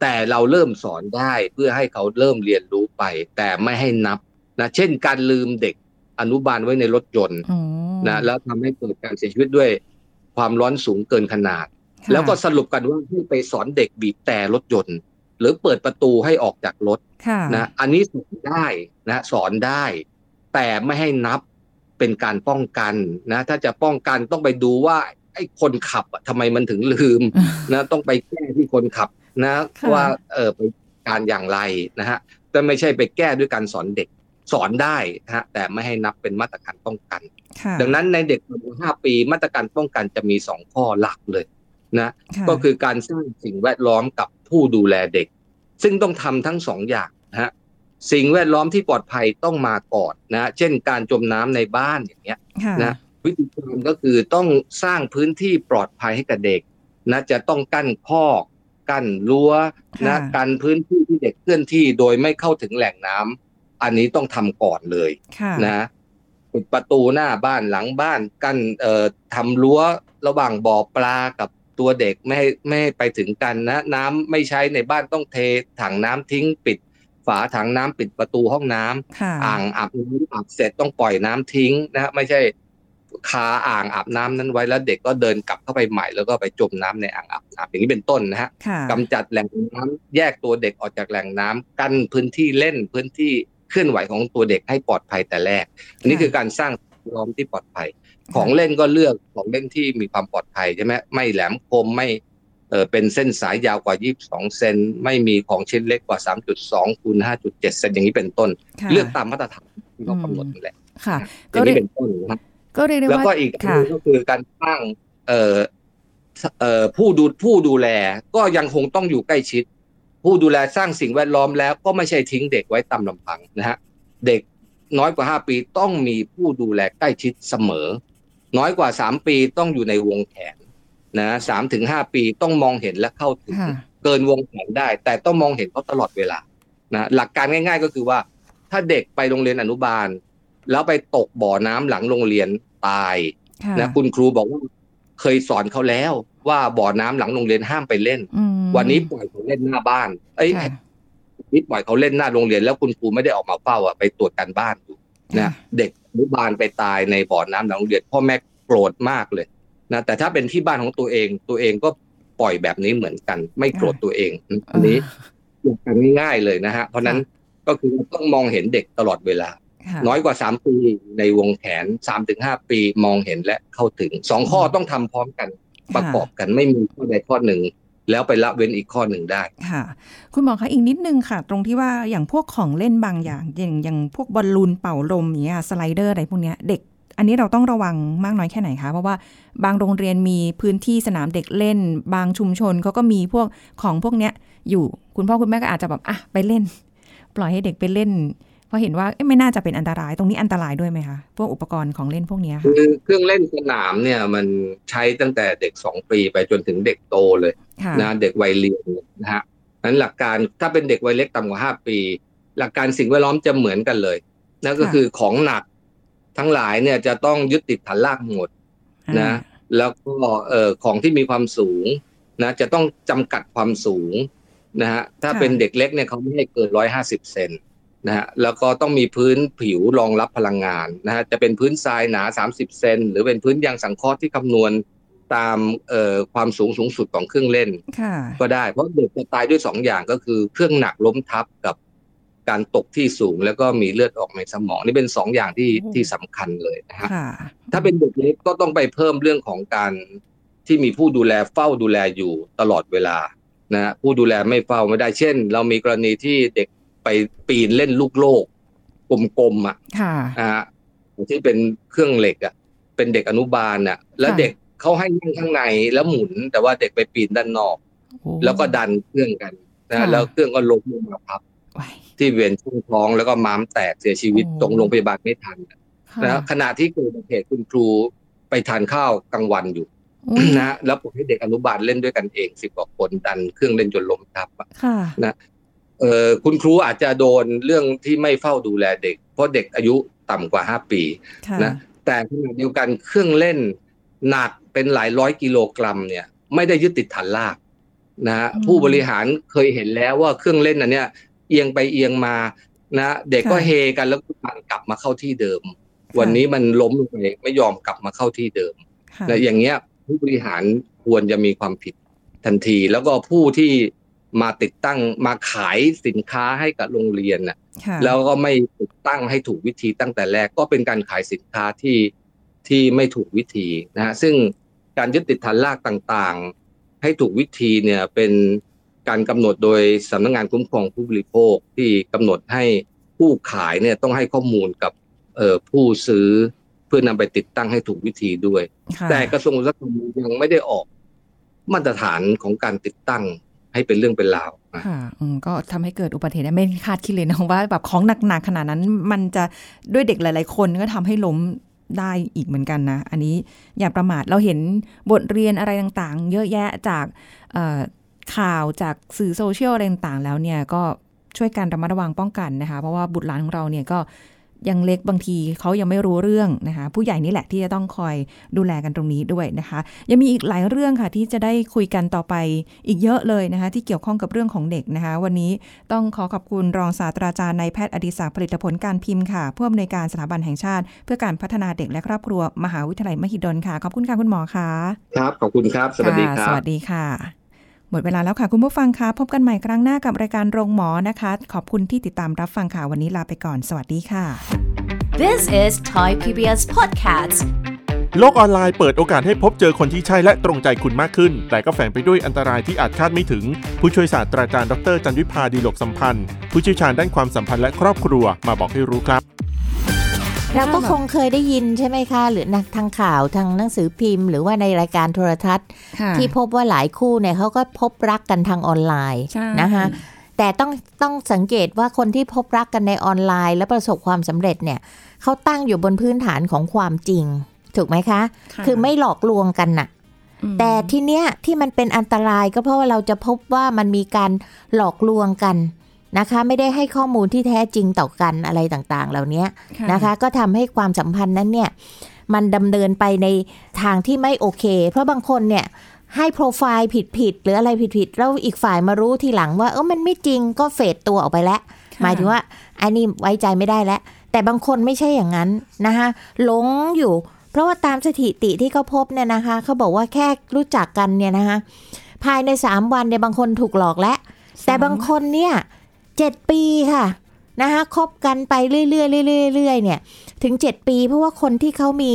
แต่เราเริ่มสอนได้เพื่อให้เขาเริ่มเรียนรู้ไป แต่ไม่ให้นับนะเช่นการลืมเด็กอนุบาลไว้ในรถยนต์อ๋อนะแล้วทำให้เกิดการเสียชีวิตด้วย ความร้อนสูงเกินขนาดค่ะแล้วก็สรุปกันว่าให้ไปสอนเด็กบีบแต่รถยนต์ หรือเปิดประตูให้ออกจากรถค่ะนะอันนี้สอนได้นะสอนได้ แต่ไม่ให้นับเป็นการป้องกันนะ ถ้าจะป้องกันต้องไปดูว่าไอ้คนขับอะทำไมมันถึงลืมนะต้องไปแก้ที่คนขับนะค่ะว่าเออไปการอย่างไรนะฮะแต่ไม่ใช่ไปแก้ด้วยการสอนเด็กสอนได้นะฮะแต่ไม่ให้นับเป็นมาตรการป้องกันค่ะ ดังนั้นในเด็กอายุห้าปีมาตรการป้องกันจะมีสองข้อหลักเลยนะค่ะก็คือการสร้างสิ่งแวดล้อมกับผู้ดูแลเด็ก ซึ่งต้องทำทั้งสองอย่างนะฮะสิ่งแวดล้อมที่ปลอดภัยต้องมาก่อนนะเช่นการจมน้ำในบ้านอย่างเงี้ยค่ะนะวิธีการก็คือต้องสร้างพื้นที่ปลอดภัยให้กับเด็กนะจะต้องกั้นคอกกั้นรั้วนะกันพื้นที่ที่เด็กเคลื่อนที่โดยไม่เข้าถึงแหล่งน้ำอันนี้ต้องทำก่อนเลยค่ะนะ ปิดประตูหน้าบ้านหลังบ้านกั้นเอ่อทำรั้วระหว่างบ่อปลากับตัวเด็กไม่ให้ไม่ให้ไปถึงกันนะ น้ำไม่ใช้ในบ้านต้องเทถังน้ำทิ้งปิดฝาถังน้ำปิดประตูห้องน้ำค่ะอ่างอาบน้ำอาบเสร็จต้องปล่อยน้ำทิ้งนะฮะไม่ใช่คาอ่างอาบน้ำนั้นไว้แล้วเด็กก็เดินกลับเข้าไปใหม่แล้วก็ไปจมน้ำในอ่างอาบน้ำอย่างนี้เป็นต้นนะฮะค่ะกำจัดแหล่งน้ำแยกตัวเด็กออกจากแหล่งน้ำกั้นพื้นที่เล่นพื้นที่ เคลื่อนไหวของตัวเด็กให้ปลอดภัยแต่แรก อันนี้ค่ะคือการสร้างสิ่งแวดล้อมที่ปลอดภัย ของเล่นก็เลือกของเล่นที่มีความปลอดภัยใช่ไหมไม่แหลมคมไม่เออเป็นเส้นสายยาวกว่า 22 เซนไม่มีของชิ้นเล็กกว่า 3.2คูณ5.7 เซนอย่างนี้เป็นต้นค่ะเลือกตามมาตรฐานที่เรากำหนดนั่นแหละค่ะอก็ย่างเรีนี้ยกเป็นต้นนะครับก็เรียกได้แล้วว่าก็อีกอันค่ะหนึ่งก็คือการสร้างเอ่อเอ่อผู้ดูผู้ดูแลก็ยังคงต้องอยู่ใกล้ชิด ผู้ดูแลสร้างสิ่งแวดล้อมแล้วก็ไม่ใช่ทิ้งเด็กไว้ตามลำพังนะฮะเด็กน้อยกว่าห้าปีต้องมีผู้ดูแลใกล้ชิดเสมอ น้อยกว่าสามปีต้องอยู่ในวงแขนนะสามถึงห้าปีต้องมองเห็นและเข้าถึงค่ะเกินวงแขนได้ แต่ต้องมองเห็นเขาตลอดเวลานะหลักการง่าย ๆ ก็คือว่า ถ้าเด็กไปโรงเรียนอนุบาล แล้วไปตกบ่อน้ำหลังโรงเรียนตายค่ะนะคุณครูบอกว่า เคยสอนเขาแล้วว่าบ่อน้ำหลังโรงเรียนห้ามไปเล่นอืมวันนี้ปล่อยเขาเล่นหน้าบ้าน เอ้ยค่ะนี่ปล่อยเขาเล่นหน้าโรงเรียนแล้วคุณครูไม่ได้ออกมาเฝ้าอะไปตรวจการบ้านอยู่นะเด็กอนุบาลไปตายในบ่อน้ำหลังโรงเรียนพ่อแม่โกรธมากเลยนะแต่ถ้าเป็นที่บ้านของตัวเองตัวเองก็ปล่อยแบบนี้เหมือนกัน ไม่โกรธตัวเองอันนี้หลักการง่ายๆเลยนะฮะเพราะฉะนั้นก็คือต้องมองเห็นเด็กตลอดเวลาค่ะ น้อยกว่าสามปีในวงแขนสามถึงห้าปีมองเห็นและเข้าถึงสองข้อต้องทำพร้อมกันประกอบกันไม่มีข้อใดข้อหนึ่งแล้วไปละเว้นอีกข้อหนึ่งได้ ค่ะ คุณหมอคะอีกนิดนึงค่ะ ตรงที่ว่าอย่างพวกของเล่นบางอย่าง อย่างอย่างพวกบอลลูนเป่าลมอย่างเงี้ยสไลเดอร์อะไรพวกเนี้ยเด็ก อันนี้เราต้องระวังมากน้อยแค่ไหนคะ เพราะว่าบางโรงเรียนมีพื้นที่สนามเด็กเล่น บางชุมชนเขาก็มีพวกของพวกเนี้ยอยู่คุณพ่อคุณแม่ก็อาจจะแบบอะไปเล่น ปล่อยให้เด็กไปเล่น เพราะเห็นว่าเอ๊ะไม่น่าจะเป็นอันตรายตรงนี้อันตรายด้วยไหมคะพวกอุปกรณ์ของเล่นพวกเนี้ยค่ะคือเครื่องเล่นสนามเนี่ยมันใช้ตั้งแต่เด็กสองปีไปจนถึงเด็กโตเลยค่ะนะเด็กวัยเรียนนะฮะนั้นหลักการถ้าเป็นเด็กวัยเล็กต่ำกว่าห้าปี หลักการสิ่งแวดล้อมจะเหมือนกันเลยนั่นก็คือของหนักทั้งหลายเนี่ยจะต้องยึดติดฐานรากหมดนะ แล้วก็เอ่อของที่มีความสูงนะจะต้องจำกัดความสูงนะฮะถ้าค่ะเป็นเด็กเล็กเนี่ยเขาไม่ให้เกินร้อยห้าสิบเซน นะฮะแล้วก็ต้องมีพื้นผิวรองรับพลังงานนะฮะจะเป็นพื้นทรายหนา 30 เซนหรือเป็นพื้นยางสังเคราะห์ที่คำนวณตามเอ่อความสูงสูงสุดของเครื่องเล่นค่ะก็ได้เพราะเด็กจะตายด้วยสองอย่างก็คือเครื่องหนักล้มทับกับการตกที่สูงแล้วก็มีเลือดออกในสมองนี่เป็นสองอย่างที่โอ้ที่สำคัญเลยนะฮะค่ะถ้าเป็นเด็กเล็กก็ต้องไปเพิ่มเรื่องของการที่มีผู้ดูแลเฝ้าดูแลอยู่ตลอดเวลานะฮะผู้ดูแลไม่เฝ้าไม่ได้เช่น เรามีกรณีที่เด็ก ไปปีนเล่นลูกโลกกลมๆอะค่ะนะฮะที่เป็นเครื่องเหล็กอะ เป็นเด็กอนุบาลอะ แล้วค่ะเด็กเขาให้นั่งข้างในแล้วหมุน แต่ว่าเด็กไปปีนด้านนอกโอ้แล้วก็ดันเครื่องกันนะค่ะแล้วเครื่องก็ล้มลงมาพับไว้ที่เวียนช่องท้องแล้วก็ม้ามแตกเสียชีวิตโอ้ตรงโรงพยาบาลไม่ทันค่ะนะขณะที่เกิดอุบัติเหตุคุณครูไปทานข้าวกลางวันอยู่อุ๊ยนะแล้วปล่อยให้เด็กอนุบาลเล่นด้วยกันเองสิบกว่าคนดันเครื่องเล่นจนล้มทับอะ ค่ะเออคุณครูอาจจะโดนเรื่องที่ไม่เฝ้าดูแลเด็ก เพราะเด็กอายุต่ำกว่าห้าปีค่ะนะแต่ขณะเดียวกันเครื่องเล่นหนักเป็นหลายร้อยกิโลกรัมเนี่ยไม่ได้ยึดติดฐานลากนะฮะอืมผู้บริหารเคยเห็นแล้วว่าเครื่องเล่นอันเนี้ยเอียงไปเอียงมานะเด็กก็ค่ะเฮกันแล้วมันกลับมาเข้าที่เดิม วันนี้มันล้มลงไปไม่ยอมกลับมาเข้าที่เดิมค่ะนะอย่างเงี้ยผู้บริหารควรจะมีความผิดทันที แล้วก็ผู้ที่ มาติดตั้งมาขายสินค้าให้กับโรงเรียนน่ะค่ะแล้วก็ไม่ติดตั้งให้ถูกวิธีตั้งแต่แรกก็เป็นการขายสินค้าที่ที่ไม่ถูกวิธีนะฮะซึ่งการยึดติดฐานรากต่างๆ ให้ถูกวิธีเนี่ยเป็นการกำหนดโดยสำนักงานคุ้มครองผู้บริโภคที่กำหนดให้ผู้ขายเนี่ยต้องให้ข้อมูลกับเอ่อผู้ซื้อเพื่อนำไปติดตั้งให้ถูกวิธีด้วยค่ะแต่กระทรวงอุตสาหกรรมยังไม่ได้ออกมาตรฐานของการติดตั้ง ให้เป็นเรื่องเป็นราวค่ะก็ทำให้เกิดอุบัติเหตุไม่คาดคิดเลยนะว่าแบบของหนักๆขนาดนั้นมันจะด้วยเด็กหลาย ๆ คนก็ทำให้ล้มได้อีกเหมือนกันนะ อันนี้อย่าประมาทเราเห็นบทเรียนอะไรต่างๆ เยอะแยะจากข่าวจากสื่อโซเชียลอะไรต่างๆ แล้วเนี่ยก็ช่วยกันระมัดระวังป้องกันนะคะ เพราะว่าบุตรหลานของเราเนี่ยก็ ยังเล็กบางทีเขายังไม่รู้เรื่องนะคะผู้ใหญ่นี่แหละที่จะต้องคอยดูแลกันตรงนี้ด้วยนะคะ ยังมีอีกหลายเรื่องค่ะที่จะได้คุยกันต่อไปอีกเยอะเลยนะคะที่เกี่ยวข้องกับเรื่องของเด็กนะคะ วันนี้ต้องขอขอบคุณรองศาสตราจารย์นายแพทย์อดิศักดิ์ผลิตผลการพิมพ์ค่ะผู้อำนวยการสถาบันแห่งชาติ เพื่อการพัฒนาเด็กและครอบครัวมหาวิทยาลัยมหิดลค่ะขอบคุณค่ะคุณหมอค่ะครับขอบคุณครับ สวัสดีคค่ะรัสบวัสดีค่ะ หมดเวลาแล้วค่ะคุณผู้ฟังคะพบกันใหม่ครั้งหน้ากับรายการโรงหมอนะคะ ขอบคุณที่ติดตามรับฟังค่ะวันนี้ลาไปก่อน สวัสดีค่ะ This is Thai PBS Podcast โลกออนไลน์เปิดโอกาสให้พบเจอคนที่ใช่และตรงใจคุณมากขึ้น แต่ก็แฝงไปด้วยอันตรายที่อาจคาดไม่ถึง ผู้ช่วยศาสตราจารย์ดรจันวิพาดีหลกสัมพันธ์ ผู้เชี่ยวชาญด้านความสัมพันธ์และครอบครัวมาบอกให้รู้ครับ เราก็คงเคยได้ยินใช่ไหมคะ หรือนักทางข่าวทางหนังสือพิมพ์ หรือว่าในรายการโทรทัศน์ค่ะที่พบว่าหลายคู่เนี่ยเขาก็พบรักกันทางออนไลน์ใช่นะคะแต่ต้องต้องสังเกตว่าคนที่พบรักกันในออนไลน์ และประสบความสำเร็จเนี่ยเขาตั้งอยู่บนพื้นฐานของความจริง ถูกไหมคะค่ะคือไม่หลอกลวงกันน่ะอืมแต่ที่เนี้ยที่มันเป็นอันตรายก็เพราะว่าเราจะพบว่ามันมีการหลอกลวงกัน นะคะไม่ได้ให้ข้อมูลที่แท้จริงต่อกันอะไรต่างๆ เหล่านี้นะคะ ก็ทำให้ความสัมพันธ์นั้นเนี่ยมันดำเนินไปในทางที่ไม่โอเค เพราะบางคนเนี่ยให้โปรไฟล์ผิดๆหรืออะไรผิดๆแล้วอีกฝ่ายมารู้ทีหลังว่าเออมันไม่จริงก็เฟดตัวออกไปแล้วค่ะหมายถึงว่าอันนี้ไว้ใจไม่ได้แล้ว แต่บางคนไม่ใช่อย่างนั้นนะคะหลงอยู่ เพราะว่าตามสถิติที่เขาพบเนี่ยนะคะเขาบอกว่าแค่รู้จักกันเนี่ยนะคะภายใน 3 วันเนี่ยบางคนถูกหลอกแล้วแต่บางคนเนี่ย เจ็ดปีค่ะนะคะคบกันไปเรื่อยๆเรื่อยๆเรื่อยเนี่ยถึง 7 ปีเพราะว่าคนที่เขามี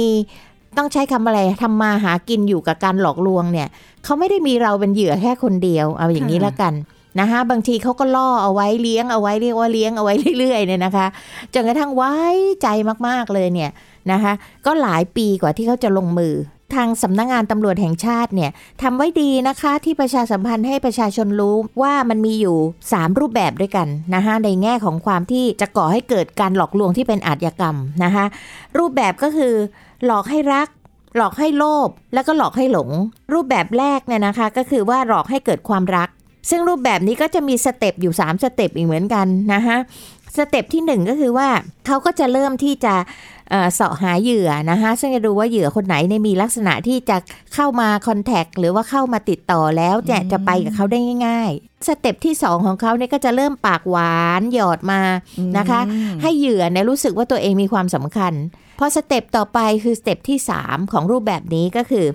ต้องใช้คำอะไรทำมาหากินอยู่กับการหลอกลวงเนี่ยเขาไม่ได้มีเราเป็นเหยื่อแค่คนเดียว เอาอย่างนี้ค่ะละกันนะคะบางทีเขาก็ล่อเอาไว้เลี้ยงเอาไว้เรียกว่าเลี้ยงเอาไว้เรื่อยๆเนี่ยนะคะจนกระทั่งไว้ใจมากๆเลยเนี่ยนะคะก็หลายปีกว่าที่เขาจะลงมือ ทางสำนักงงานตำรวจแห่งชาติเนี่ยทำไว้ดีนะคะที่ประชาสัมพันธ์ให้ประชาชนรู้ว่ามันมีอยู่ 3 รูปแบบด้วยกันนะคะในแง่ของความที่จะก่อให้เกิดการหลอกลวงที่เป็นอาชญากรรมนะคะรูปแบบก็คือ หลอกให้รัก หลอกให้โลภแล้วก็หลอกให้หลง รูปแบบแรกเนี่ยนะคะ ก็คือว่าหลอกให้เกิดความรัก ซึ่งรูปแบบนี้ก็จะมี step อยู่ 3 step อีกเหมือนกันนะคะ step ที่ 1 ก็คือว่าเขาก็จะเริ่มที่จะ เอ่อเสาะหาเหยื่อนะคะซึ่งจะดูว่าเหยื่อคนไหนเนี่ยมีลักษณะที่จะเข้ามา contact หรือว่าเข้ามาติดต่อแล้วจะจะไปกับเขาได้ง่าย ๆ step ที่ 2 ของเขาเนี่ยก็จะเริ่มปากหวานหยอดมานะคะอืมให้เหยื่อเนี่ยรู้สึกว่าตัวเองมีความสำคัญพอ step ต่อไปคือ step ที่ 3 ของรูปแบบนี้ก็คือ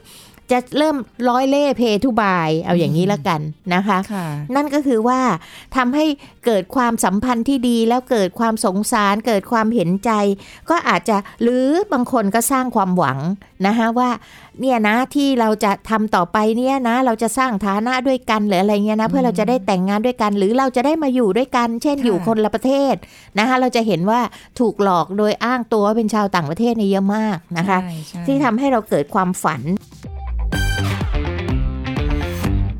จะเริ่มร้อยเล่ห์เพทุบายเอาอย่างนี้ละกันนะคะค่ะนั่นก็คือว่าทำให้เกิดความสัมพันธ์ที่ดีแล้วเกิดความสงสาร เกิดความเห็นใจ ก็อาจจะหรือบางคนก็สร้างความหวังนะคะว่าเนี่ยนะที่เราจะทำต่อไปเนี่ยนะ เราจะสร้างฐานะด้วยกันหรืออะไรเงี้ยนะเพื่อเราจะได้แต่งงานด้วยกัน หรือเราจะได้มาอยู่ด้วยกัน เช่นค่ะอยู่คนละประเทศนะคะเราจะเห็นว่าถูกหลอกโดยอ้างตัวว่าเป็นชาวต่างประเทศเนี่ยเยอะมากนะคะใช่ใช่ที่ทำให้เราเกิดความฝัน